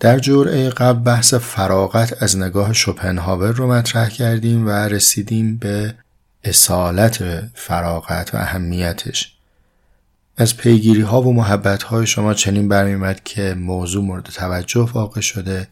در جرعه قبل بحث فراغت از نگاه شوپنهاور رو مطرح کردیم و رسیدیم به اصالت فراغت و اهمیتش. از پیگیری ها و محبت های شما چنین برمیمد که موضوع مورد توجه واقع شده.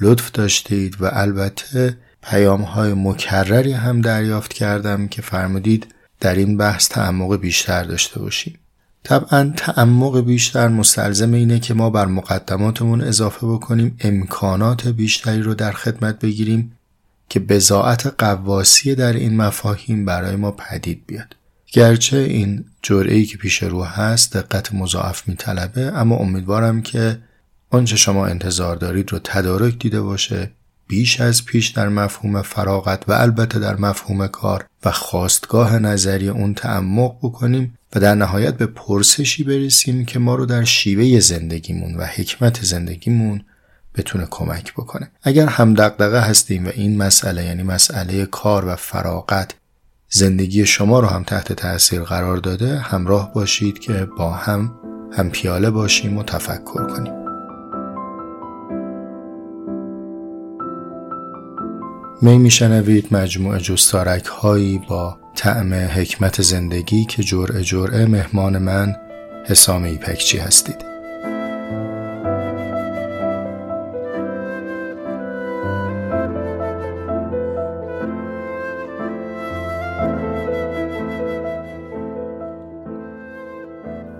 لطف داشتید و البته پیام های مکرری هم دریافت کردم که فرمودید در این بحث تعمق بیشتر داشته باشیم. طبعا تعمق بیشتر مستلزم اینه که ما بر مقدماتمون اضافه بکنیم امکانات بیشتری رو در خدمت بگیریم که بزاعت قواسی در این مفاهیم برای ما پدید بیاد. گرچه این جرعه که پیش رو هست دقت مضاعف میطلبه اما امیدوارم که آنچه شما انتظار دارید رو تدارک دیده باشه بیش از پیش در مفهوم فراغت و البته در مفهوم کار و خواستگاه نظری اون تعمق بکنیم و در نهایت به پرسشی برسیم که ما رو در شیوه زندگیمون و حکمت زندگیمون بتونه کمک بکنه. اگر هم دقدقه هستیم و این مسئله یعنی مسئله کار و فراغت زندگی شما رو هم تحت تاثیر قرار داده همراه باشید که با هم هم پیاله باشیم و تفکر کنیم. می میشنوید مجموعه جستارک هایی با طعم حکمت زندگی که جرعه جرعه مهمان من حسام ایپکچی هستید.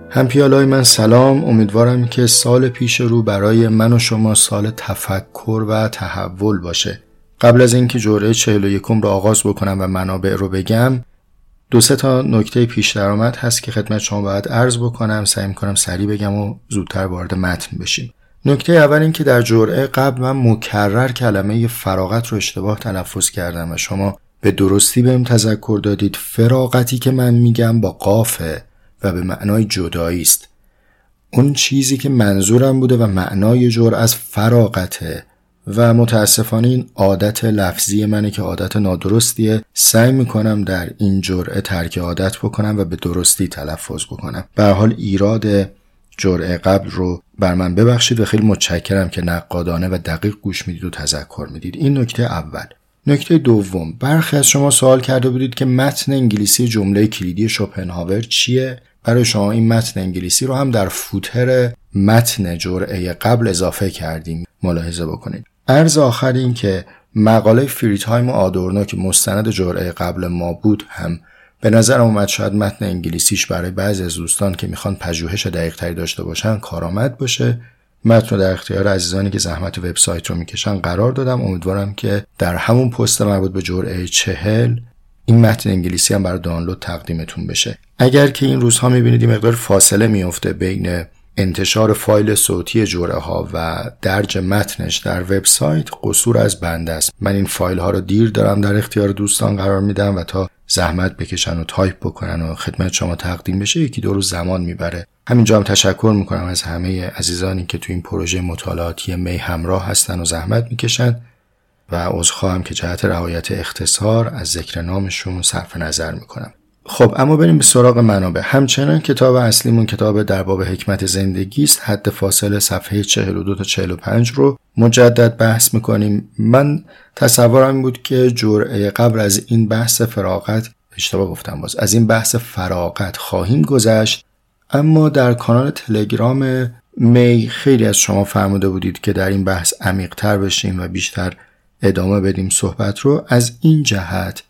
همپیالای من سلام. امیدوارم که سال پیش رو برای من و شما سال تفکر و تحول باشه. قبل از اینکه جوره 41 رو آغاز بکنم و منابع رو بگم دو سه تا نکته پیش درآمد هست که خدمت شما باید عرض بکنم. سعی کنم سریع بگم و زودتر وارد متن بشیم. نکته اول این که در جرعه قبل من مکرر کلمه فراغت رو اشتباه تلفظ کردم و شما به درستی بهم تذکر دادید. فراغتی که من میگم با قافه و به معنای جدایی است. اون چیزی که منظورم بوده و معنای جور از فراغته و متاسفانه این عادت لفظی منه که عادت نادرستیه. سعی می‌کنم در این جرعه ترک عادت بکنم و به درستی تلفظ بکنم. به حال ایراد جرعه قبل رو بر من ببخشید و خیلی متشکرم که نقادانه و دقیق گوش می‌دید و تذکر می‌دید. این نکته اول. نکته دوم. برخی از شما سوال کرده بودید که متن انگلیسی جمله کلیدی شوپنهاور چیه؟ برای شما این متن انگلیسی رو هم در فوتر متن جرعه قبل اضافه کردیم. ملاحظه بکنید. ارز آخر این که مقاله فری تایم و آدورنو که مستند جرعه قبل ما بود هم به نظر اومد شاید متن انگلیسیش برای بعضی از دوستان که می‌خوان پژوهش دقیق تری داشته باشن کارآمد باشه. متن رو در اختیار عزیزانی که زحمت وبسایت رو می‌کشن قرار دادم. امیدوارم که در همون پست مربوط به جرعه چهل این متن انگلیسی هم برای دانلود تقدیمتون بشه. اگر که این روزها می‌بینید این مقدار فاصله میفته بین انتشار فایل صوتی جرعه ها و درج متنش در وبسایت قصور از بنده است. من این فایل ها رو دیر دارم در اختیار دوستان قرار میدم و تا زحمت بکشن و تایپ بکنن و خدمت شما تقدیم بشه یکی دو روز زمان می‌بره. همینجا هم تشکر می‌کنم از همه عزیزانی که تو این پروژه مطالعاتی همراه هستن و زحمت می‌کشن و عذرخواهم که جهت رعایت اختصار از ذکر نامشون صرف نظر می‌کنم. خب اما بریم به سراغ منابع. همچنان کتاب اصلیمون کتاب در باب حکمت زندگی است. حد فاصله صفحه 42 تا 45 رو مجدد بحث می‌کنیم. من تصورم بود که جرعه قبل از این بحث فراغت اشتباه گفتم باز از این بحث فراغت خواهیم گذشت. اما در کانال تلگرام می خیلی از شما فرموده بودید که در این بحث عمیقتر بشیم و بیشتر ادامه بدیم صحبت رو. از این جهت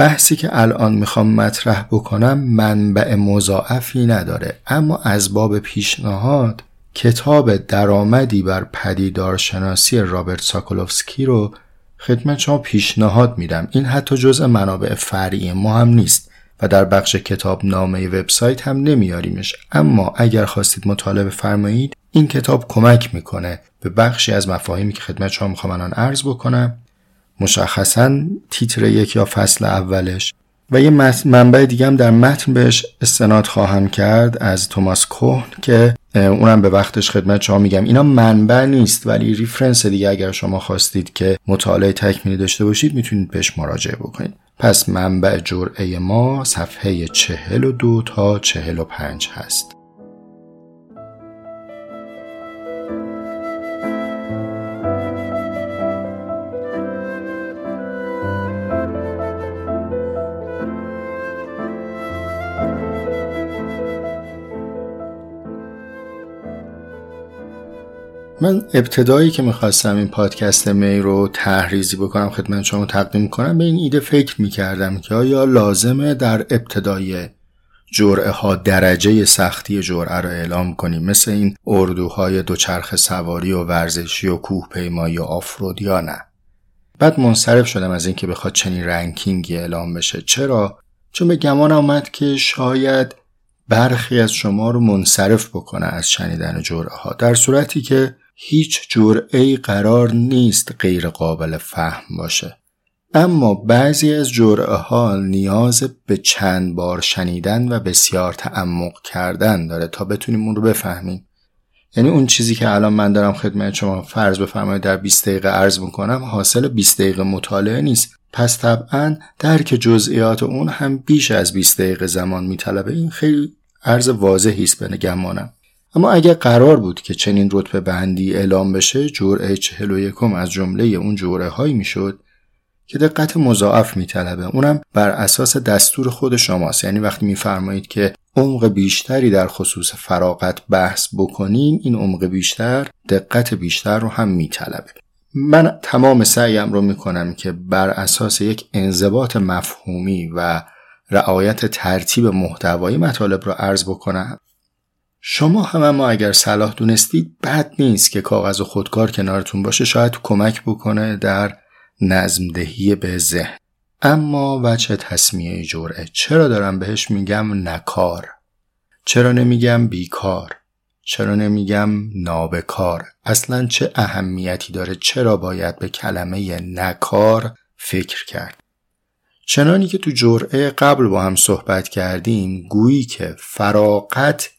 بحثی که الان می‌خوام مطرح بکنم منبع مضاعفی نداره. اما از باب پیشنهاد کتاب درآمدی بر پدیدارشناسی رابرت ساکولوفسکی رو خدمت شما پیشنهاد میدم. این حتی جزء منابع فرعی ما هم نیست و در بخش کتاب نامه وبسایت هم نمیاریمش. اما اگر خواستید مطالبه فرمایید این کتاب کمک می‌کنه به بخشی از مفاهیمی که خدمت شما می‌خوام الان عرض بکنم. مشخصا تیتر یک یا فصل اولش. و یه منبع دیگه هم در متن بهش استناد خواهم کرد از توماس کوهن که اونم به وقتش خدمت شما میگم. اینا منبع نیست ولی ریفرنس دیگه اگر شما خواستید که مطالعه تکمیلی داشته باشید می‌تونید بهش مراجعه بکنید. پس منبع جرعه ما صفحه 42 تا 45 هست. من ابتدایی که می‌خواستم این پادکست می رو تحریزی بکنم خدمت شما تقدیم کنم به این ایده فکر می‌کردم که آیا لازمه در ابتدای جرعه ها درجه سختی جرعه رو اعلام کنیم مثل این اردوهای دوچرخ سواری و ورزشی و کوه پیمایی و آفرود یا نه؟ بعد منصرف شدم از اینکه بخواد چنین رنکینگی اعلام بشه. چرا؟ چون به گمان آمد که شاید برخی از شما رو منصرف بکنه از شنیدن جرعه ها در صورتی که هیچ جرعه قرار نیست غیر قابل فهم باشه. اما بعضی از جرعه ها نیاز به چند بار شنیدن و بسیار تعمق کردن داره تا بتونیم اون رو بفهمیم. یعنی اون چیزی که الان من دارم خدمت شما فرض بفرمایید در 20 دقیقه عرض می‌کنم حاصل 20 دقیقه مطالعه نیست. پس طبعا درک جزئیات اون هم بیش از 20 دقیقه زمان میطلبه. این خیلی عرض واضحی است به گمانم اما اگر قرار بود که چنین رتبه بندی اعلام بشه جرعه 41 از جمله اون جرعه هایی می‌شد که دقت مضاعف میطلبه. اونم بر اساس دستور خود شماست. یعنی وقتی میفرمایید که عمق بیشتری در خصوص فراغت بحث بکنیم این عمق بیشتر دقت بیشتر رو هم میطلبه. من تمام سعیم رو می‌کنم که بر اساس یک انضباط مفهومی و رعایت ترتیب محتوایی مطالب رو عرض بکنم. شما هم اما اگر صلاح دونستید بد نیست که کاغذ و خودکار کنارتون باشه. شاید کمک بکنه در نظمدهی به ذهن. اما وجه تصمیه جرعه. چرا دارم بهش میگم نکار؟ چرا نمیگم بیکار؟ چرا نمیگم نابکار؟ اصلا چه اهمیتی داره؟ چرا باید به کلمه نکار فکر کرد؟ چنانی که تو جرعه قبل با هم صحبت کردیم گویی که فراقت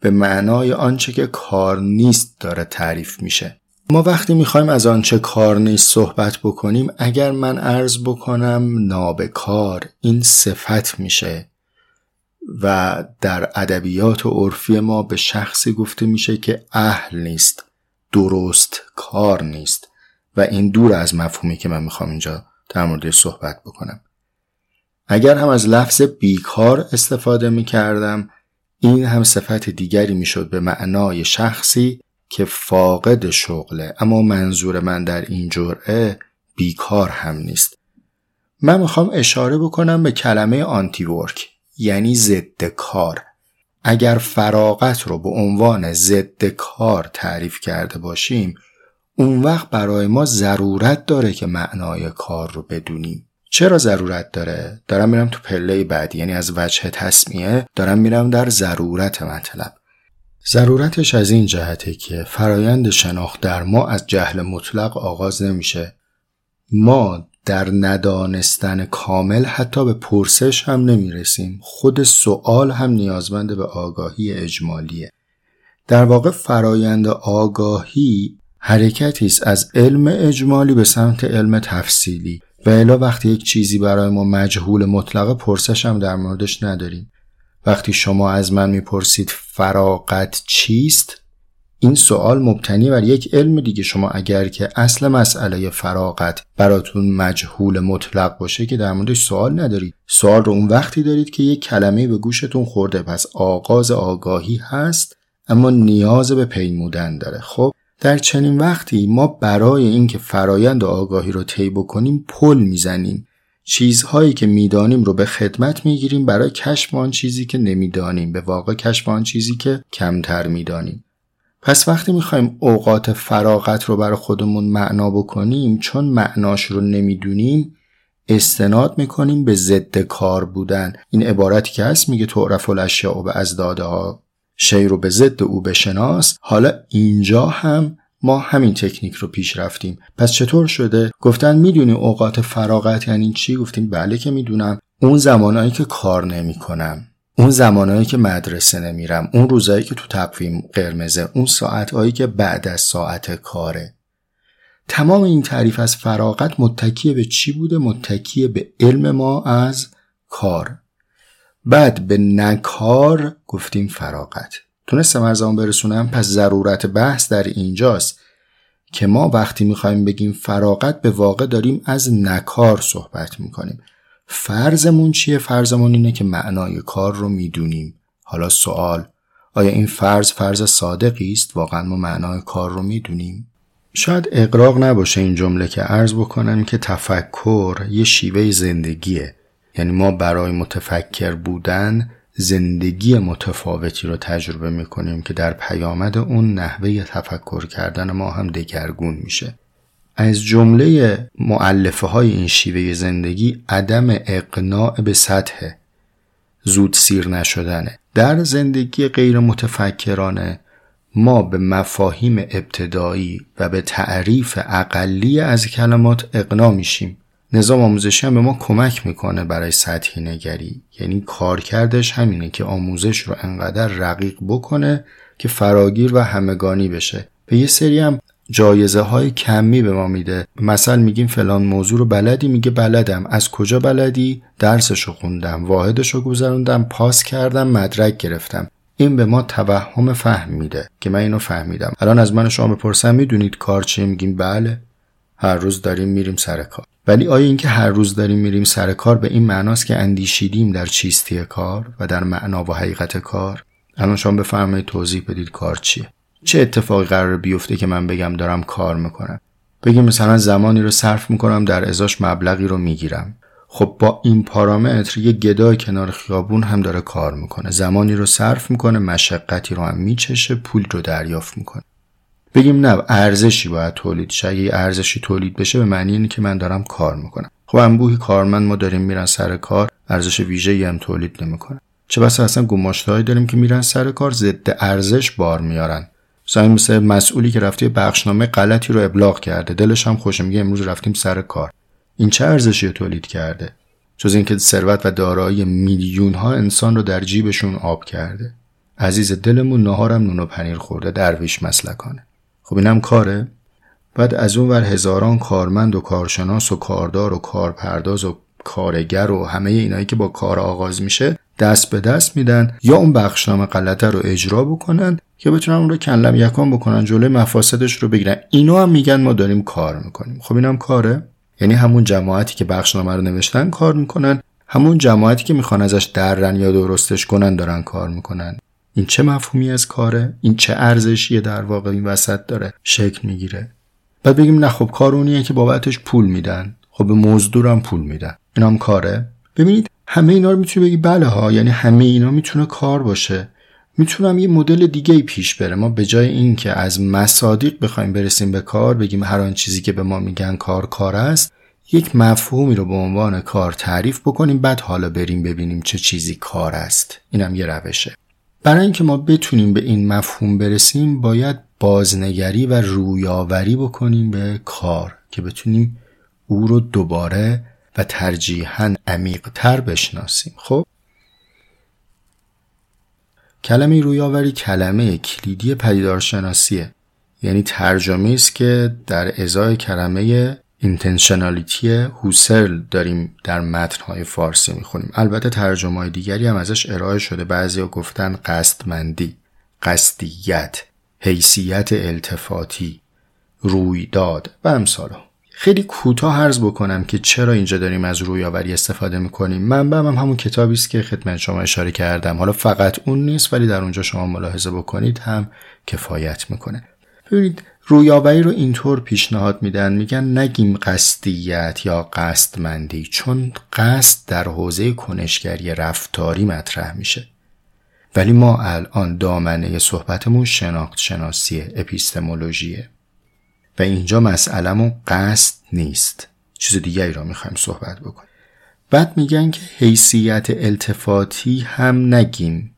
به معنای آنچه که کار نیست داره تعریف میشه. ما وقتی می‌خوایم از آنچه کار نیست صحبت بکنیم اگر من عرض بکنم نابکار این صفت میشه و در ادبیات و عرفی ما به شخصی گفته میشه که اهل نیست درست کار نیست و این دور از مفهومی که من می‌خوام اینجا در مورد صحبت بکنم. اگر هم از لفظ بیکار استفاده می‌کردم این هم صفت دیگری می‌شد به معنای شخصی که فاقد شغله. اما منظور من در این جرعه بیکار هم نیست. من می‌خوام اشاره بکنم به کلمه آنتی ورک یعنی ضد کار. اگر فراغت رو به عنوان ضد کار تعریف کرده باشیم اون وقت برای ما ضرورت داره که معنای کار رو بدونیم. چرا ضرورت داره؟ دارم میرم تو پله بعدی یعنی از وجه تصمیه دارم میرم در ضرورت مطلب. ضرورتش از این جهته که فرایند شناخت در ما از جهل مطلق آغاز نمیشه. ما در ندانستن کامل حتی به پرسش هم نمی‌رسیم. خود سوال هم نیازمند به آگاهی اجمالیه. در واقع فرایند آگاهی حرکتی است از علم اجمالی به سمت علم تفصیلی. و الا وقتی یک چیزی برای ما مجهول مطلقه پرسش هم در موردش نداریم. وقتی شما از من می‌پرسید فراغت چیست؟ این سوال مبتنی بر یک علم دیگه. شما اگر که اصل مسئله فراغت براتون مجهول مطلق باشه که در موردش سوال ندارید. سوال رو اون وقتی دارید که یک کلمه به گوشتون خورده. پس آغاز آگاهی هست اما نیاز به پیمودن داره. خب؟ در چنین وقتی ما برای اینکه فرایند آگاهی رو طی بکنیم پل می‌زنیم. چیزهایی که می‌دانیم رو به خدمت می‌گیریم برای کشف آن چیزی که نمی‌دانیم به واقع کشف آن چیزی که کمتر می‌دانیم. پس وقتی می‌خوایم اوقات فراغت رو برای خودمون معنا بکنیم چون معناش رو نمی‌دونیم استناد می‌کنیم به ضد کار بودن. این عبارتی که هست میگه تعرف الاشیاء به از داده ها شی رو به ضد او بشناس حالا اینجا هم ما همین تکنیک رو پیش رفتیم. پس چطور شده؟ گفتن می‌دونی اوقات فراغت یعنی چی؟ گفتیم بله که می‌دونم. اون زمانهایی که کار نمی‌کنم اون زمانهایی که مدرسه نمیرم اون روزایی که تو تقویم قرمزه اون ساعتهایی که بعد از ساعت کاره. تمام این تعریف از فراغت متکیه به چی بوده؟ متکیه به علم ما از کار. بعد به نکار گفتیم فراغت. تونستم ارزان برسونم پس ضرورت بحث در اینجاست که ما وقتی می‌خوایم بگیم فراغت به واقع داریم از نکار صحبت می‌کنیم. فرضمون چیه؟ فرضمون اینه که معنای کار رو می‌دونیم. حالا سوال آیا این فرض فرض صادقی است؟ واقعا ما معنای کار رو می‌دونیم؟ شاید اقراق نباشه این جمله که عرض بکنم که تفکر یه شیوه زندگیه. یعنی ما برای متفکر بودن زندگی متفاوتی رو تجربه می‌کنیم که در پیامد اون نحوه تفکر کردن ما هم دگرگون میشه. از جمله معلفه های این شیوه زندگی عدم اقناع به سطح زود سیر نشدنه. در زندگی غیر متفکرانه ما به مفاهیم ابتدایی و به تعریف اقلی از کلمات اقنا میشیم. نظام آموزشی هم به ما کمک می‌کنه برای سطحی نگری. یعنی کارکردش همینه که آموزش رو انقدر رقیق بکنه که فراگیر و همگانی بشه. به یه سری هم جایزه های کمی به ما میده. مثلا میگیم فلان موضوع رو بلدی؟ میگه بلدم. از کجا بلدی؟ درسشو خوندم واحدشو گذروندم پاس کردم مدرک گرفتم. این به ما توهم فهم میده که من اینو فهمیدم. الان از من شما بپرسم می‌دونید کار چیه؟ میگیم بله. هر روز داریم میریم سر کار. ولی آیا اینکه هر روز داریم میریم سر کار به این معناست که اندیشیدیم در چیستی کار و در معنا و حقیقت کار؟ الان شما بفرمایید توضیح بدید کار چیه. چه اتفاقی قرار بیفته که من بگم دارم کار می‌کنم؟ بگیم مثلا زمانی رو صرف می‌کنم در ازاش مبلغی رو می‌گیرم. خب با این پارامتر یه گدای کنار خیابون هم داره کار می‌کنه. زمانی رو صرف می‌کنه مشقتی رو هم میچشه پول رو دریافت می‌کنه. بگیم نه ارزشی باید تولید شه. اگه ارزشی تولید بشه به معنی اینه که من دارم کار می‌کنم. خب انبوهی کارمند ما داریم میرن سر کار ارزش ویژه هم تولید نمی‌کنه چه بسا اصلا گماشتهایی داریم که میرن سر کار ضد ارزش بار میارن. مثلا مثل مسئولی که رفته بخشنامه غلطی رو ابلاغ کرده دلش هم خوش میگه امروز رفتیم سر کار. این چه ارزشی تولید کرده؟ جز اینکه ثروت و دارایی میلیون ها انسان رو در جیبشون آب کرده. عزیز دلمون نهارم نون و پنیر خورده درویش مسلکانه. خب اینم کاره. بعد از اون ور هزاران کارمند و کارشناس و کاردار و کارپرداز و کارگر و همه اینایی که با کار آغاز میشه دست به دست میدن یا اون بخشنامه غلطه رو اجرا بکنن که بتونن اون رو کلم یکان بکنن جلوی مفاسدش رو بگیرن. اینو هم میگن ما داریم کار می‌کنیم. خب اینم کاره. یعنی همون جماعتی که بخشنامه رو نوشتن کار می‌کنن. همون جماعتی که می‌خوان ازش درن یا درستش کنن دارن کار می‌کنن. این چه مفهومی از کاره؟ این چه ارزشیه در واقع این وسط داره؟ شکل می‌گیره. بعد بگیم نه خب کار اونیه که بابتش پول میدن. خب به مزدورم پول میدن. اینام کاره. ببینید همه اینا رو می‌تونی بگی بله ها یعنی همه اینا می‌تونه کار باشه. می‌تونم یه مدل دیگه پیش بره. ما به جای اینکه از مصادیق بخوایم برسیم به کار بگیم هر آن چیزی که به ما میگن کار کار است یک مفهومی رو به عنوان کار تعریف بکنیم بعد حالا بریم ببینیم چه چیزی کار است. اینم یه روشه. برای اینکه ما بتونیم به این مفهوم برسیم باید بازنگری و رویاوری بکنیم به کار که بتونیم او رو دوباره و ترجیحاً عمیقتر بشناسیم. خب؟ کلمه رویاوری کلمه کلیدی پدیدارشناسیه. یعنی ترجمه است که در ازای کلمه اینتنشنالیتی هوسرل داریم در متنهای فارسی می‌خونیم. البته ترجمه های دیگری هم ازش ارائه شده. بعضی ها گفتن قصدمندی قصدیت حیثیت التفاتی رویداد و امثال خیلی کوتاه عرض بکنم که چرا اینجا داریم از رویاوری استفاده می‌کنیم. منبعم هم همون کتابی است که خدمت شما اشاره کردم. حالا فقط اون نیست ولی در اونجا شما ملاحظه بکنید هم کفایت می‌کنه. ببینید رویاوری رو اینطور پیشنهاد میدن میگن نگیم قصدیت یا قصدمندی چون قصد در حوزه کنشگری رفتاری مطرح میشه. ولی ما الان دامنه صحبتمون شناخت شناسیه اپیستمولوژیه. و اینجا مسئلهمون قصد نیست. چیز دیگری را می‌خوایم صحبت بکنیم. بعد میگن که حیثیت التفاتی هم نگیم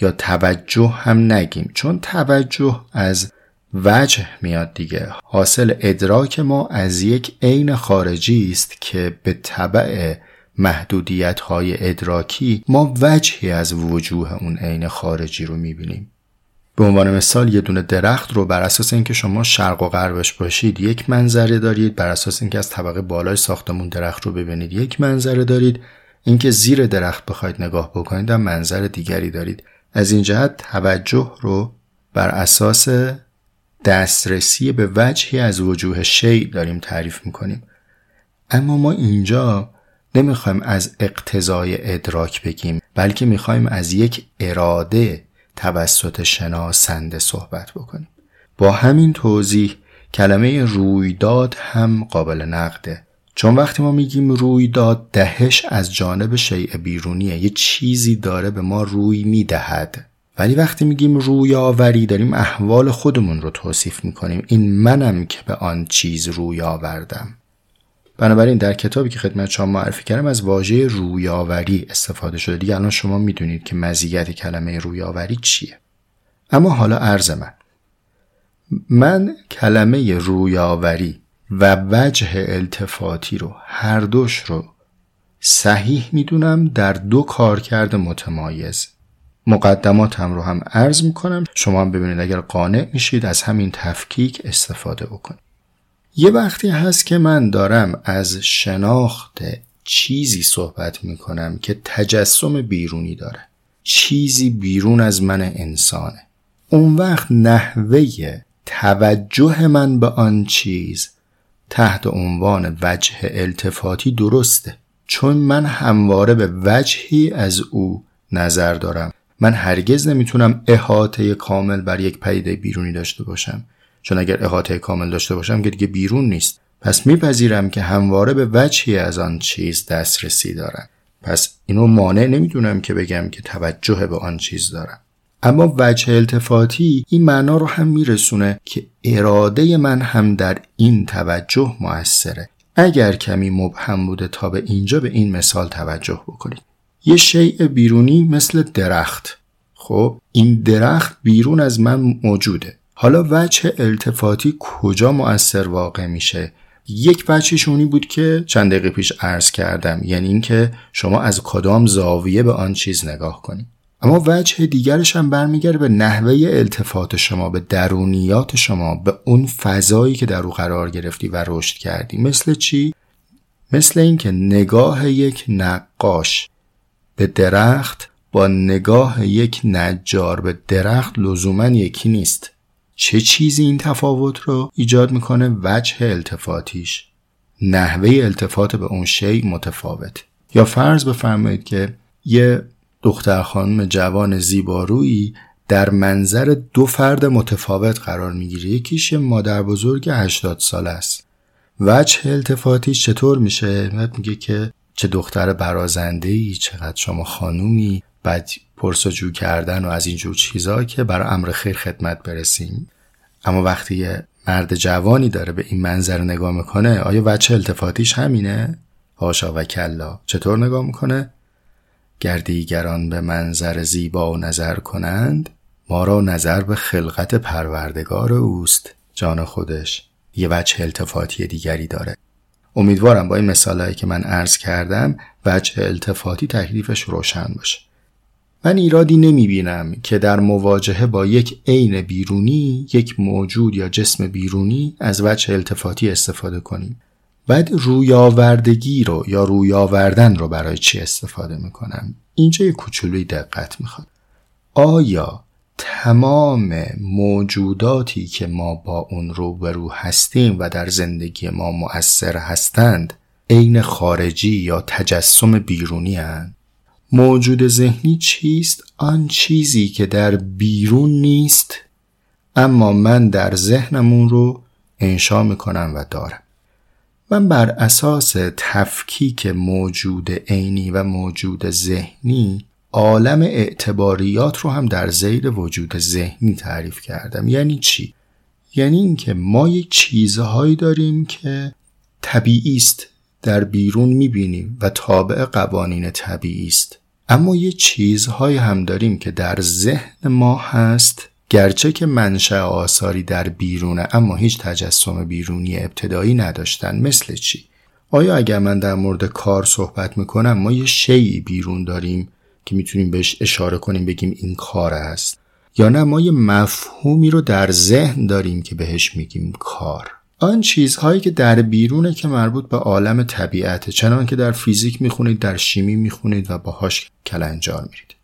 یا توجه هم نگیم. چون توجه از وجه میاد دیگه. حاصل ادراک ما از یک عین خارجی است که به طبع محدودیت های ادراکی ما وجهی از وجوه اون عین خارجی رو می‌بینیم. به عنوان مثال یه دونه درخت رو بر اساس اینکه شما شرق و غربش باشید یک منظره دارید. بر اساس اینکه از طبقه بالای ساختمون درخت رو ببینید یک منظره دارید. اینکه زیر درخت بخواید نگاه بکنید هم منظر دیگری دارید. از این جهت توجه رو بر اساس دسترسی به وجهی از وجوه شی داریم تعریف می‌کنیم. اما ما اینجا نمی‌خوایم از اقتضای ادراک بگیم بلکه می‌خوایم از یک اراده توسط شناسنده صحبت بکنیم. با همین توضیح کلمه رویداد هم قابل نقده چون وقتی ما میگیم رویداد دهش از جانب شیء بیرونیه. یه چیزی داره به ما روی می‌دهد. ولی وقتی میگیم روی آوری داریم احوال خودمون رو توصیف می‌کنیم. این منم که به آن چیز روی آوردم. بنابراین در کتابی که خدمت شما معرفی کردم از واژه رویاوری استفاده شده. دیگه الان شما می‌دونید که مزیت کلمه رویاوری چیه. اما حالا عرض من. من کلمه رویاوری و وجه التفاتی رو هر دوش رو صحیح می‌دونم در دو کارکرد متمایز. مقدماتم رو هم عرض می‌کنم. شما هم ببینید اگر قانع میشید از همین تفکیک استفاده بکنید. یه وقتی هست که من دارم از شناخت چیزی صحبت می‌کنم که تجسم بیرونی داره. چیزی بیرون از من انسانه. اون وقت نحوه توجه من به آن چیز تحت عنوان وجه التفاتی درسته. چون من همواره به وجهی از او نظر دارم. من هرگز نمی‌تونم احاطه کامل بر یک پدیده بیرونی داشته باشم. چون اگر احاطه کامل داشته باشم که دیگه بیرون نیست. پس میپذیرم که همواره به وجهی از آن چیز دسترسی دارم. پس اینو مانع نمی‌دونم که بگم که توجه به آن چیز دارم. اما وجه التفاتی این معنا رو هم میرسونه که اراده من هم در این توجه موثره اگر کمی مبهم بوده تا به اینجا به این مثال توجه بکنید. یه شیء بیرونی مثل درخت. خب این درخت بیرون از من موجوده. حالا وجه التفاتی کجا مؤثر واقع میشه؟ یک بچهشونی بود که چند دقیقه پیش عرض کردم یعنی اینکه شما از کدام زاویه به آن چیز نگاه کنید اما وجه دیگرش هم برمیگرده به نحوه التفات شما به درونیات شما به اون فضایی که در او قرار گرفتی و رشد کردی. مثل چی؟ مثل اینکه نگاه یک نقاش. به درخت با نگاه یک نجار به درخت لزوما یکی نیست. چه چیزی این تفاوت رو ایجاد می‌کنه؟ وجه التفاتیش. نحوه التفات به اون شی متفاوت. یا فرض بفرمایید که یه دختر خانم جوان زیبارویی در منظر دو فرد متفاوت قرار می‌گیره. یکیش مادر بزرگ 80 سال است. وجه التفاتیش چطور میشه؟ میگه که چه دختر برازنده ای چقدر شما خانومی بعد پرسجو کردن و از اینجور چیزا که برای امر خیر خدمت برسیم اما وقتی یه مرد جوانی داره به این منظر نگاه می‌کنه آیا وچه التفاتیش همینه؟ هاشا و کلا چطور نگاه می‌کنه؟ گردیگران به منظر زیبا و نظر کنند ما را نظر به خلقت پروردگار اوست جان خودش یه وجه التفاتی دیگری داره امیدوارم با این مثالهایی که من عرض کردم وجه التفاتی تکلیفش روشن باشه. من ایرادی نمی بینم که در مواجهه با یک عین بیرونی یک موجود یا جسم بیرونی از وجه التفاتی استفاده کنیم. بعد رویاوردگی رو یا رویاوردن رو برای چی استفاده می‌کنم؟ اینجا یک کوچولوی دقت می‌خواد. آیا تمام موجوداتی که ما با اون روبرو هستیم و در زندگی ما مؤثر هستند عین خارجی یا تجسم بیرونی هن؟ موجود ذهنی چیست؟ آن چیزی که در بیرون نیست اما من در ذهنمون رو انشا می‌کنم و دارم من بر اساس تفکیک موجود عینی و موجود ذهنی عالم اعتباریات رو هم در زیر وجود ذهنی تعریف کردم. یعنی چی؟ یعنی اینکه ما یک چیزهایی داریم که طبیعی است در بیرون می‌بینیم و تابع قوانین طبیعی است. اما یه چیزهایی هم داریم که در ذهن ما هست گرچه که منشأ آثاری در بیرونه اما هیچ تجسم بیرونی ابتدایی نداشتن. مثل چی؟ آیا اگر من در مورد کار صحبت می‌کنم ما یه شیعی بیرون داریم؟ که می‌تونیم بهش اشاره کنیم بگیم این کار است. یا نه ما یه مفهومی رو در ذهن داریم که بهش میگیم کار. آن چیزهایی که در بیرونه که مربوط به عالم طبیعته چنان که در فیزیک می‌خونید در شیمی می‌خونید و باهاش کلنجار میرید.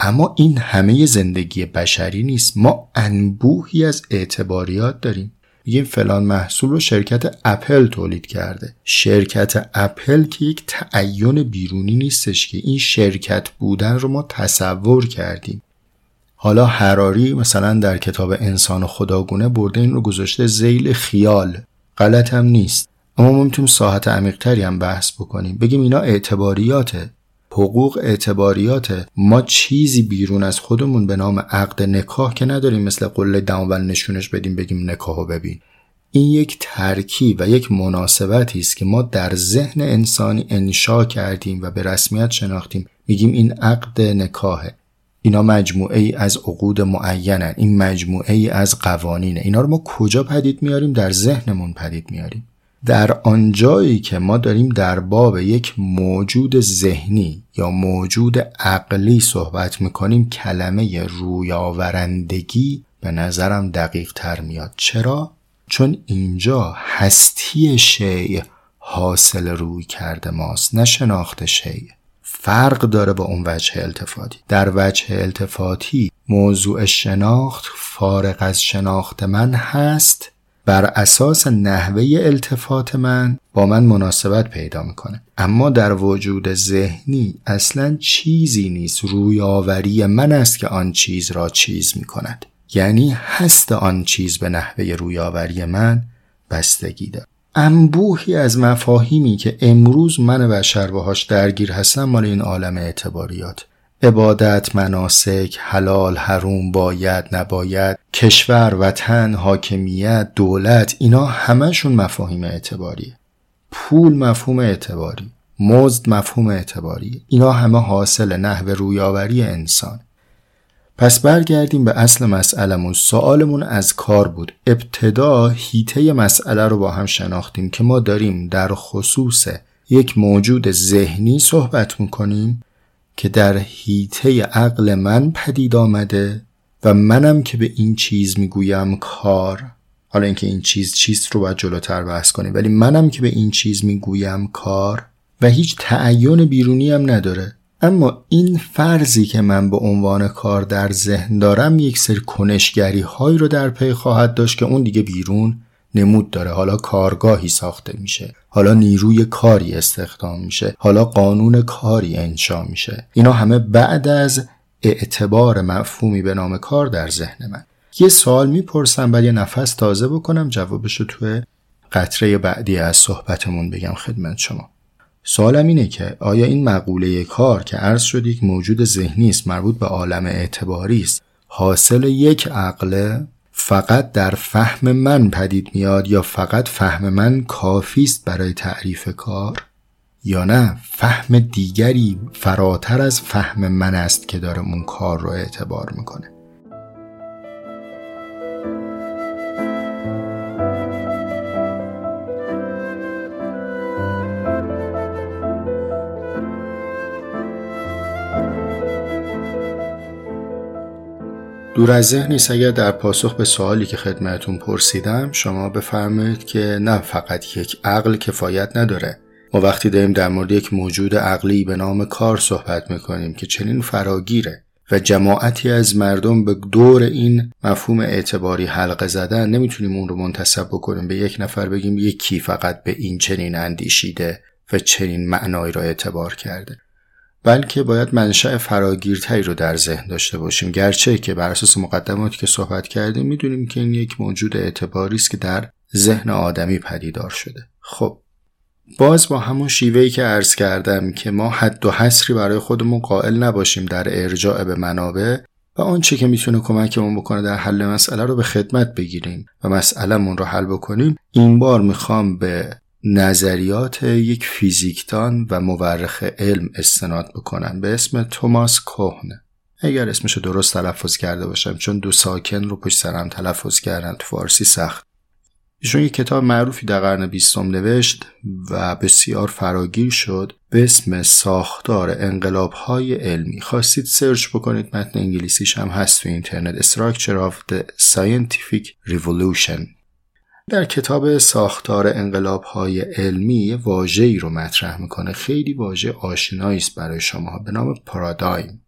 اما این همه زندگی بشری نیست. ما انبوهی از اعتباریات داریم. میگیم فلان محصول رو شرکت اپل تولید کرده. شرکت اپل که یک تعین بیرونی نیستش که این شرکت بودن رو ما تصور کردیم. حالا حراری مثلا در کتاب انسان و خداگونه برده این رو گذاشته زیل خیال. غلط هم نیست. اما ما می‌تونیم ساحت عمیقتری هم بحث بکنیم. بگیم اینا اعتباریاته. حقوق اعتباریاته ما چیزی بیرون از خودمون به نام عقد نکاح که نداریم مثل قله دماول نشونش بدیم بگیم نکاحو ببین. این یک ترکیب و یک مناسبتی است که ما در ذهن انسانی انشا کردیم و به رسمیت شناختیم. میگیم این عقد نکاهه اینا مجموعه ای از عقود معینن. این مجموعه ای از قوانینه. اینا رو ما کجا پدید میاریم؟ در ذهنمون پدید میاریم. در آنجایی که ما داریم در باب یک موجود ذهنی یا موجود عقلی صحبت می‌کنیم کلمه رویاورندگی به نظرم دقیق تر میاد. چرا؟ چون اینجا هستی شیء حاصل روی کرده ماست نه شناخت شیء فرق داره با اون وجه التفاتی. در وجه التفاتی موضوع شناخت فارغ از شناخت من هست. بر اساس نحوه التفات من با من مناسبت پیدا می‌کنه. اما در وجود ذهنی اصلا چیزی نیست رویاوری من است که آن چیز را چیز می‌کند. یعنی هست آن چیز به نحوه رویاوری من بستگی دارد. انبوهی از مفاهیمی که امروز من بشر باهاش درگیر هستم مال این عالم اعتباریات. عبادت، مناسک، حلال، حروم، باید، نباید، کشور، وطن، حاکمیت، دولت اینا همشون مفاهیم اعتباریه پول مفهوم اعتباری. مزد مفهوم اعتباری. اینا همه حاصل نحو رویاوری انسان. پس برگردیم به اصل مسئلمون سوالمون از کار بود. ابتدا هیته مسئله رو با هم شناختیم که ما داریم در خصوص یک موجود ذهنی صحبت می‌کنیم. که در هیته عقل من پدید آمده و منم که به این چیز می‌گویم کار. حالا اینکه این چیز چیست رو باید جلوتر بحث کنیم ولی منم که به این چیز می‌گویم کار و هیچ تعین بیرونی هم نداره. اما این فرضی که من به عنوان کار در ذهن دارم یک سری کنشگری هایی رو در پی خواهد داشت که اون دیگه بیرون نمود داره. حالا کارگاهی ساخته میشه. حالا نیروی کاری استخدام میشه حالا قانون کاری انشا میشه. اینا همه بعد از اعتبار مفهومی به نام کار در ذهن من. یه سوال می‌پرسم بعد یه نفس تازه بکنم جوابشو توی قطره بعدی از صحبتمون بگم خدمت شما. سوالم اینه که آیا این مقوله کار که عرض شد یک موجود ذهنی است مربوط به عالم اعتباری است حاصل یک عقل؟ فقط در فهم من پدید میاد یا فقط فهم من کافی است برای تعریف کار؟ یا نه فهم دیگری فراتر از فهم من است که داره اون کار رو اعتبار می‌کنه. دور از ذهن نیست. اگر در پاسخ به سوالی که خدمتون پرسیدم شما بفرمایید که نه فقط یک عقل کفایت نداره. ما وقتی داریم در مورد یک موجود عقلی به نام کار صحبت می‌کنیم که چنین فراگیره و جماعتی از مردم به دور این مفهوم اعتباری حلقه زدن نمی‌تونیم اون رو منتصب بکنیم به یک نفر بگیم یکی فقط به این چنین اندیشیده و چنین معنایی را اعتبار کرده. بلکه باید منشأ فراگیرتری رو در ذهن داشته باشیم. گرچه که بر اساس مقدماتی که صحبت کردیم می‌دونیم که این یک موجود اعتباری است که در ذهن آدمی پدیدار شده. خب باز با همون شیوهی که عرض کردم که ما حد و حصری برای خودمون قائل نباشیم در ارجاع به منابع و آنچه که می‌تونه کمکمون بکنه در حل مسئله رو به خدمت بگیریم و مسئلهمون رو حل بکنیم این بار می‌خوام به نظریات یک فیزیکدان و مورخ علم استناد بکنن به اسم توماس کوهن. اگر اسمش درست تلفظ کرده باشم چون دو ساکن رو پشت سرم تلفظ کردن تو فارسی سخت. ایشون یک کتاب معروفی در قرن بیستم نوشت و بسیار فراگیر شد به اسم ساختار انقلاب های علمی. خواستید سرچ بکنید متن انگلیسیش هم هست تو اینترنت. Structure of the Scientific Revolution. در کتاب ساختار انقلاب های علمی واژه‌ای رو مطرح می‌کنه. خیلی واژه آشنایی است برای شما به نام پارادایم.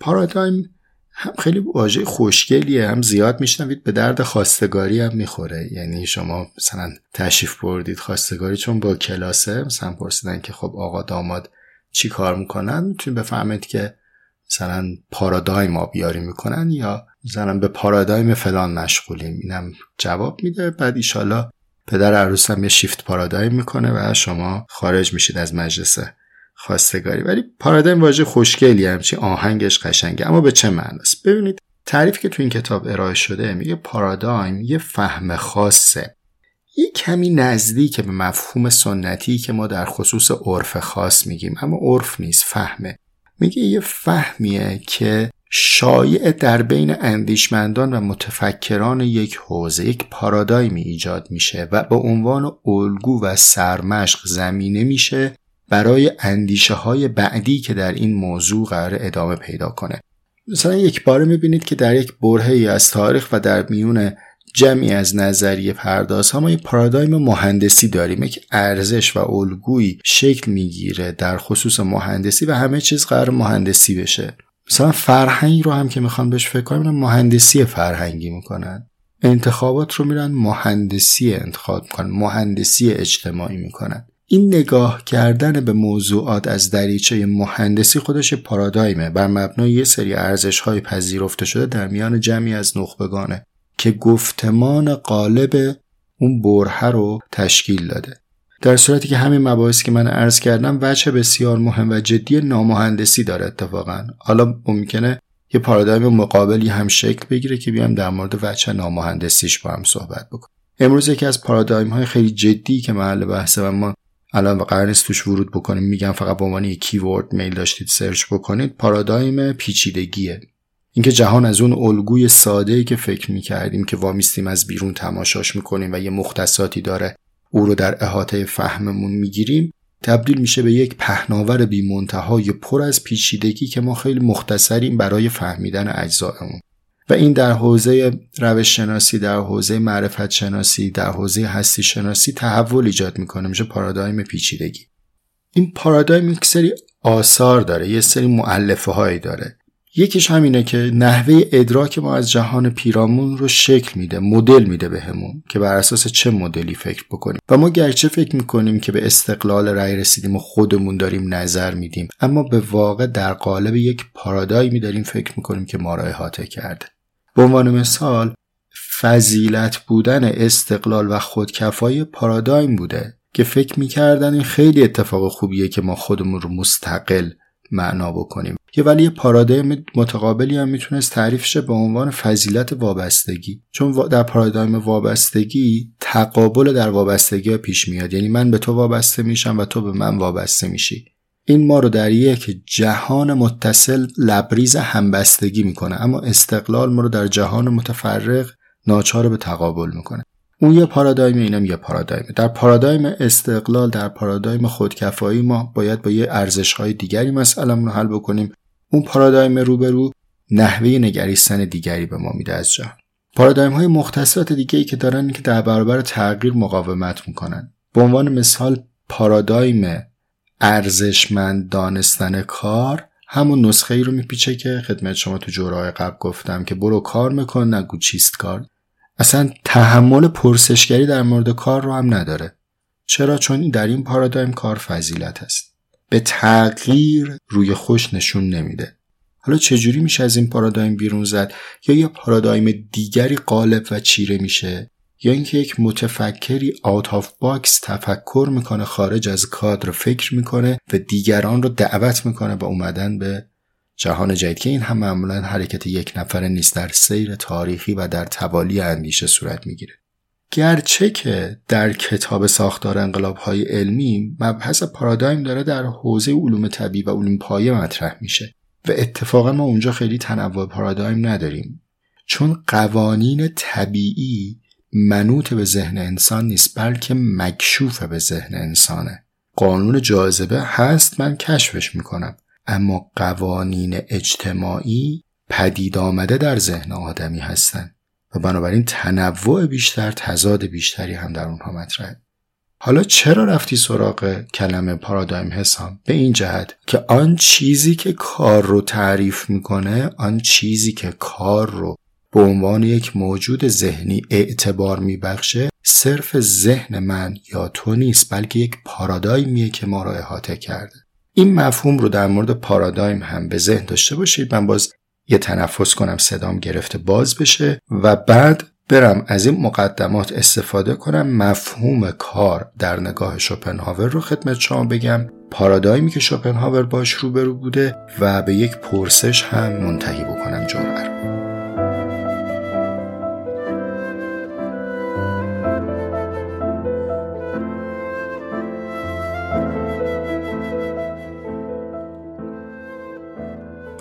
پارادایم هم خیلی واژه خوشگلیه هم زیاد میشنوید به درد خواستگاری هم می‌خوره. یعنی شما مثلا تشریف بردید خواستگاری چون با کلاسه مثلا پرسیدن که خب آقا داماد چی کار می‌کنن می‌تونید بفهمید که مثلا پارادایم آبیاری می‌کنن یا مثلا به پارادایم فلان مشغولیم. اینم جواب میده. بعد ایشالا پدر عروس هم یه شیفت پارادایم می‌کنه و شما خارج میشید از مجلس خواستگاری. ولی پارادایم واژه خوشگلی همچی آهنگش قشنگه اما به چه معناست؟ ببینید تعریفی که تو این کتاب ارائه شده میگه پارادایم یه فهم خاصه. یه کمی نزدیک به مفهوم سنتی که ما در خصوص عرف خاص میگیم اما عرف نیست فهمه. میگه یه فهمیه که شایع در بین اندیشمندان و متفکران یک حوزه یک پارادایمی ایجاد میشه و به عنوان الگو و سرمشق زمینه میشه برای اندیشه های بعدی که در این موضوع قرار ادامه پیدا کنه. مثلا یک باره می‌بینید که در یک برهه از تاریخ و در میون جمعی از نظریه پرداز ها ما یک پارادایم مهندسی داریم یک ارزش و الگویی شکل می‌گیره در خصوص مهندسی و همه چیز قرار مهندسی بشه. مثلا فرهنگی رو هم که می‌خوان بهش فکر کنن مهندسی فرهنگی می‌کنن. انتخابات رو میرن مهندسی انتخاب می‌کنن مهندسی اجتماعی می‌کنن. این نگاه کردن به موضوعات از دریچه مهندسی خودش پارادایمه. بر مبنای یه سری ارزش های پذیرفته شده در میان جمعی از نخبگانه که گفتمان قالب اون برهه رو تشکیل داده. در صورتی که همین مباحثی که من عرض کردم وجه بسیار مهم و جدی نامهندسی داره اتفاقا. حالا ممکنه یه پارادایم مقابلی هم شکل بگیره که بیام در مورد وجه نامهندسیش با هم صحبت بکنم. امروز یکی از پارادایم های خیلی جدی که محل بحثه و ما الان قرار نیست توش ورود بکنیم میگم فقط به عنوان یک کیورد میل داشتید سرچ بکنید. پارادایم پیچیدگیه. اینکه جهان از اون الگوی ساده ای که فکر می‌کردیم که وامیستیم از بیرون تماشاش می‌کنیم و یه مختصاتی داره او رو در احاطه فهممون می‌گیریم تبدیل میشه به یک پهناور بی منتهای پر از پیچیدگی که ما خیلی مختصریم برای فهمیدن اجزایمون و این در حوزه روش شناسی در حوزه معرفت شناسی در حوزه هستی شناسی تحول ایجاد می‌کنه میشه پارادایم پیچیدگی. این پارادایم یک سری آثار داره یه سری معلفه هایی داره. یکیش همینه که نحوه ادراک ما از جهان پیرامون رو شکل میده مدل میده بهمون که بر اساس چه مدلی فکر بکنیم. و ما گرچه فکر می‌کنیم که به استقلال رأی رسیدیم و خودمون داریم نظر میدیم اما به واقع در قالب یک پارادایمی داریم فکر می‌کنیم که ما را احاطه کرده. به عنوان مثال فضیلت بودن استقلال و خودکفایی پارادایم بوده که فکر می‌کردن این خیلی اتفاق خوبیه که ما خودمون رو مستقل معنا بکنیم. یه ولی یه پارادایم متقابلی هم می‌تونست تعریف شه به عنوان فضیلت وابستگی. چون در پارادایم وابستگی تقابل در وابستگی ها پیش میاد. یعنی من به تو وابسته میشم و تو به من وابسته میشی. این ما رو در یک جهان متصل لبریز همبستگی می‌کنه. اما استقلال ما رو در جهان متفرق ناچار به تقابل می‌کنه. اون یه پارادایم اینم یه پارادایم. در پارادایم استقلال در پارادایم خودکفایی ما باید با یه ارزش های دیگری مسئله رو حل بکنیم. اون پارادایم روبرو نحوه نگریستن دیگری به ما میده از جهان پارادایم های مختصات دیگه ای که دارن که در برابر تغییر مقاومت می‌کنن. به عنوان مثال پارادایم ارزشمند دانستن کار همون نسخه ای رو میپیچه که خدمت شما تو جورای قبل گفتم که برو کار میکن نگو چیست کار. اصلا تحمل پرسشگری در مورد کار رو هم نداره. چرا؟ چون در این پارادایم کار فضیلت است. به تغییر روی خوش نشون نمیده. حالا چجوری میشه از این پارادایم بیرون زد؟ یا یه پارادایم دیگری غالب و چیره میشه؟ یا اینکه یک متفکری out of box تفکر می‌کنه خارج از کادر فکر می‌کنه و دیگران رو دعوت می‌کنه به اومدن به جهان جدید. که این هم معمولا حرکت یک نفره نیست در سیر تاریخی و در توالی اندیشه صورت می‌گیره. گرچه که در کتاب ساختار انقلاب های علمی مبحث پارادایم داره در حوزه علوم طبیعی و علوم پایه مطرح میشه و اتفاقا ما اونجا خیلی تنوع پارادایم نداریم چون قوانین طبیعی منوط به ذهن انسان نیست بلکه مکشوف به ذهن انسانه. قانون جاذبه هست من کشفش می‌کنم اما قوانین اجتماعی پدید آمده در ذهن آدمی هستند و بنابراین تنوع بیشتر تضاد بیشتری هم در اونها مطرحه. حالا چرا رفتی سراغ کلمه پارادایم حسام؟ به این جهت که آن چیزی که کار رو تعریف می‌کنه آن چیزی که کار رو به عنوان یک موجود ذهنی اعتبار میبخشه صرف ذهن من یا تو نیست بلکه یک پارادایمیه که ما را احاطه کرده. این مفهوم رو در مورد پارادایم هم به ذهن داشته باشید. من باز یه تنفس کنم صدام گرفته باز بشه و بعد برم از این مقدمات استفاده کنم. مفهوم کار در نگاه شوپنهاور رو خدمت شما بگم. پارادایمی که شوپنهاور باش روبرو بوده و به یک پرسش هم منتهی بکنم جمعه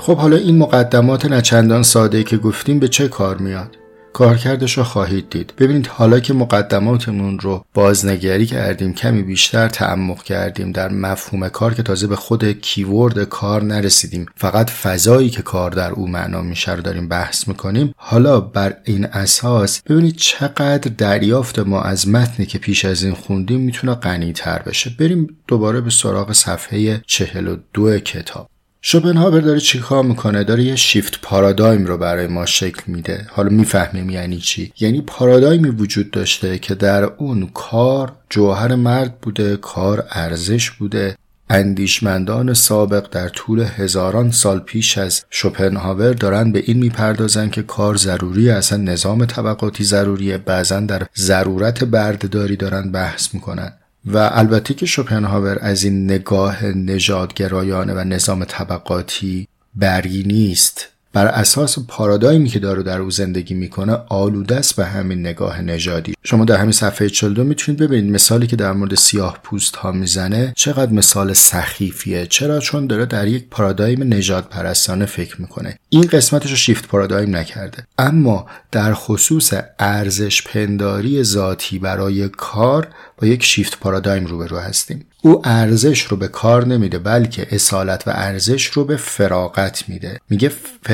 خب حالا این مقدمات نچندان ساده که گفتیم به چه کار میاد؟ کارکردش رو خواهید دید. ببینید حالا که مقدماتمون رو بازنگری کردیم کمی بیشتر تعمق کردیم در مفهوم کار که تازه به خود کیورد کار نرسیدیم. فقط فضایی که کار در او معنا میشه رو داریم بحث می‌کنیم. حالا بر این اساس ببینید چقدر دریافت ما از متنی که پیش از این خوندیم می‌تونه غنی تر بشه. بریم دوباره به سراغ صفحه 42 کتاب. شوپنهاور داره چیکار می‌کنه؟ داره یه شیفت پارادایم رو برای ما شکل میده. حالا می‌فهمیم یعنی چی. یعنی پارادایمی وجود داشته که در اون کار جوهر مرد بوده کار ارزش بوده. اندیشمندان سابق در طول هزاران سال پیش از شوپنهاور دارن به این می‌پردازن که کار ضروری اصلا نظام طبقاتی ضروریه. بعضا در ضرورت بردهداری دارن بحث می‌کنن. و البته که شوپنهاور از این نگاه نژادگرایانه و نظام طبقاتی بری نیست. بر اساس پارادایمی که داره در او زندگی می‌کنه آلوده است به همین نگاه نژادی. شما در همین صفحه 42 می‌تونید ببینید مثالی که در مورد سیاه پوست ها می‌زنه چقدر مثال سخیفیه. چرا؟ چون داره در یک پارادایم نژاد پرستانه فکر می‌کنه. این قسمتش رو شیفت پارادایم نکرده. اما در خصوص ارزش پنداری ذاتی برای کار با یک شیفت پارادایم روبرو هستیم. او ارزش رو به کار نمیده بلکه اصالت و ارزش رو به فراغت میده. میگه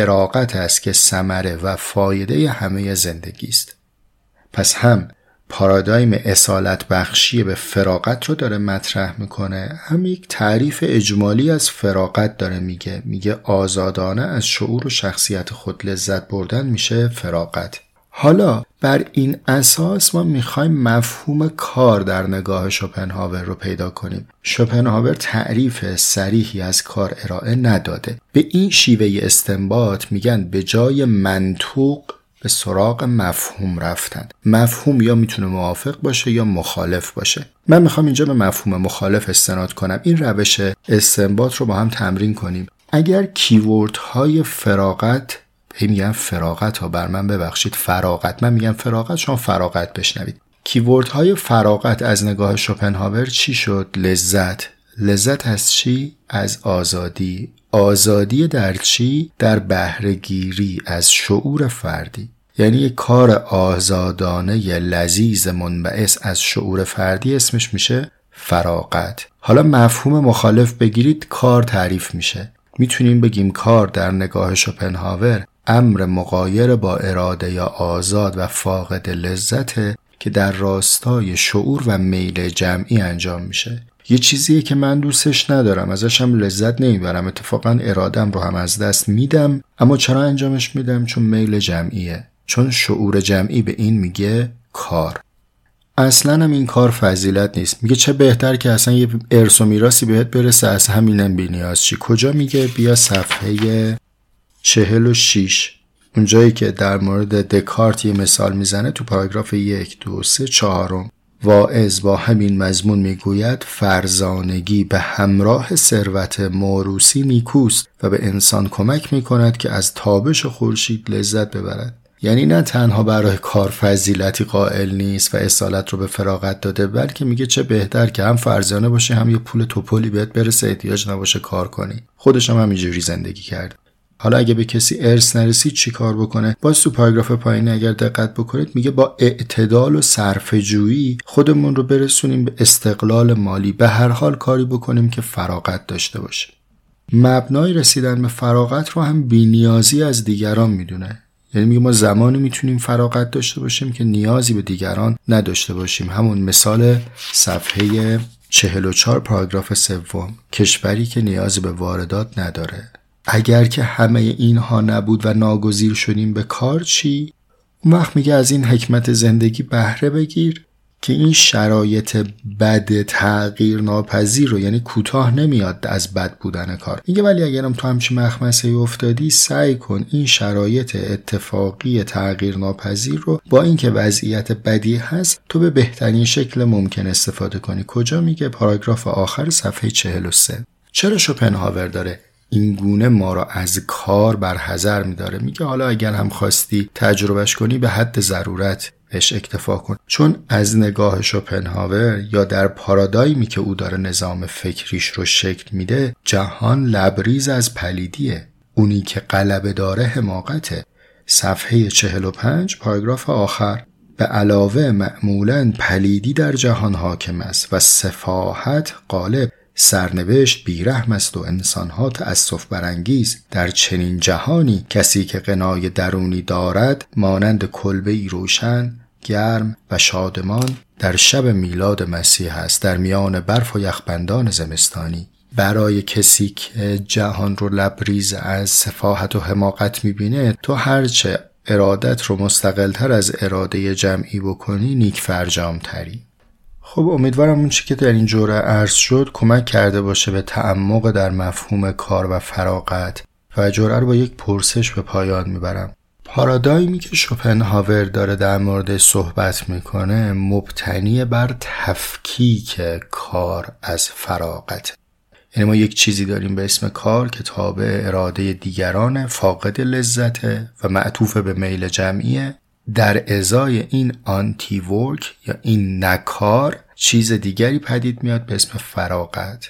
فراغت است که ثمره و فایده همه زندگی است. پس هم پارادایم اصالت بخشی به فراغت رو داره مطرح می‌کنه هم یک تعریف اجمالی از فراغت داره میگه. میگه آزادانه از شعور و شخصیت خود لذت بردن میشه فراغت. حالا بر این اساس ما می‌خوایم مفهوم کار در نگاه شوپنهاور رو پیدا کنیم. شوپنهاور تعریف سریحی از کار ارائه نداده. به این شیوه استنباط میگن به جای منطوق به سراغ مفهوم رفتن. مفهوم یا می‌تونه موافق باشه یا مخالف باشه. من می‌خوام اینجا به مفهوم مخالف استناد کنم. این روش استنباط رو با هم تمرین کنیم. اگر کیورد های فراغت هی میگم فراغت ها بر من ببخشید فراغت. من میگم فراغت شما فراغت بشنوید. کیورد های فراغت از نگاه شوپنهاور چی شد؟ لذت. لذت از چی؟ از آزادی. آزادی در چی؟ در بهرهگیری از شعور فردی. یعنی یک کار آزادانه لذیذ منبعث از شعور فردی اسمش میشه فراغت. حالا مفهوم مخالف بگیرید کار تعریف میشه. می‌تونیم بگیم کار در نگاه شوپنهاور امر مقایر با اراده یا آزاد و فاقد لذت که در راستای شعور و میل جمعی انجام میشه. یه چیزیه که من دوستش ندارم ازشم لذت نمی‌برم اتفاقا ارادم رو هم از دست میدم اما چرا انجامش میدم؟ چون میل جمعیه. چون شعور جمعی به این میگه کار. اصلا هم این کار فضیلت نیست. میگه چه بهتر که اصلا یه ارث و میراثی بهت برسه از همینم بینیاز چی؟ کجا میگه؟ بیا صفحه چهل و شیش. اونجایی که در مورد دکارت یه مثال می‌زنه تو پاراگراف یک دو سه چهارم. واعظ با همین مضمون می‌گوید فرزانگی به همراه ثروت موروسی نیکوست و به انسان کمک می‌کند که از تابش خورشید لذت ببرد. یعنی نه تنها برای کار فضیلتی قائل نیست و اصالت رو به فراغت داده بلکه میگه چه بهتر که هم فرزانه باشه هم یه پول توپلی بهت برسه احتیاج نباشه کار کنی. خودش هم همینجوری زندگی کرد. حالا اگه به کسی ارث نرسید چی کار بکنه؟ باز تو پاراگراف پایین اگر دقت بکنید میگه با اعتدال و صرفه جویی خودمون رو برسونیم به استقلال مالی. به هر حال کاری بکنیم که فراغت داشته باشه. مبنای رسیدن به فراغت رو هم بینیازی از دیگران می‌دونه. یعنی میگه ما زمانی می‌تونیم فراغت داشته باشیم که نیازی به دیگران نداشته باشیم. همون مثال صفحه 44 پاراگراف سوم. کشوری که نیازی به واردات نداره. اگر که همه اینها نبود و ناگزیر شدیم به کار چی؟ اون وقت میگه از این حکمت زندگی بهره بگیر که این شرایط بد تغییر ناپذیر رو یعنی کوتاه نمیاد از بد بودن کار. میگه ولی اگرم تو همچین مخمسه افتادی سعی کن این شرایط اتفاقی تغییر ناپذیر رو با اینکه وضعیت بدی هست تو به بهترین شکل ممکن استفاده کنی. کجا میگه؟ پاراگراف آخر صفحه 43 چرا شوپنهاور داره این گونه ما را از کار بر حذر میداره. میگه حالا اگر هم خواستی تجربهش کنی به حد ضرورت بهش اکتفا کن. چون از نگاه شوپنهاور یا در پارادایمی که او داره نظام فکریش رو شکل میده جهان لبریز از پلیدیه. اونی که قلبه داره حماقته. صفحه 45 پاراگراف آخر. به علاوه معمولا پلیدی در جهان حاکم است و سفاحت غالب. سرنوشت بیرحم است و انسانها تأصف برانگیز. در چنین جهانی کسی که قنای درونی دارد مانند کلبه ای روشن گرم و شادمان در شب میلاد مسیح است. در میان برف و یخبندان زمستانی برای کسی که جهان رو لبریز از سفاحت و حماقت می‌بینه تو هرچه ارادت رو مستقلتر از اراده جمعی بکنی نیک فرجام تری خب امیدوارم اون چی که در این جوره عرض شد کمک کرده باشه به تعمق در مفهوم کار و فراغت و جوره رو با یک پرسش به پایان می‌برم. پارادایمی که شوپنهاور داره در مورد صحبت می‌کنه مبتنی بر تفکیک کار از فراغت. یعنی ما یک چیزی داریم به اسم کار که تابع اراده دیگران فاقد لذته و معطوف به میل جمعیه. در ازای این آنتی ورک یا این نکار چیز دیگری پدید میاد به اسم فراغت.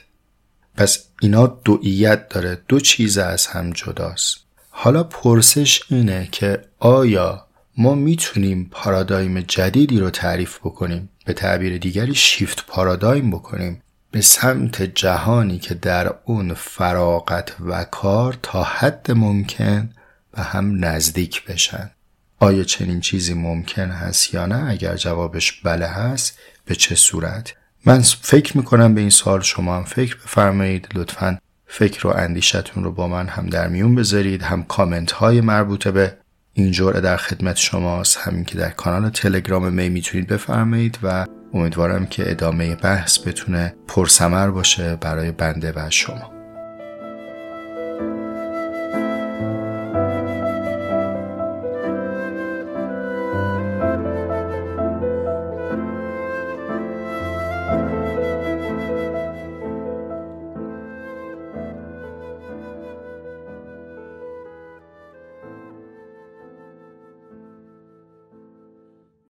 پس اینا دوئیت داره دو چیز از هم جداست. حالا پرسش اینه که آیا ما می‌تونیم پارادایم جدیدی رو تعریف بکنیم به تعبیر دیگری شیفت پارادایم بکنیم به سمت جهانی که در اون فراغت و کار تا حد ممکن به هم نزدیک بشن. آیا چنین چیزی ممکن هست یا نه؟ اگر جوابش بله هست به چه صورت؟ من فکر می‌کنم به این سال شما هم فکر بفرمایید. لطفا فکر و اندیشتون رو با من هم در میون بذارید هم کامنت های مربوطه به این جرعه در خدمت شماست همین که در کانال تلگرام می می‌تونید بفرمایید و امیدوارم که ادامه بحث بتونه پرسمر باشه برای بنده و شما.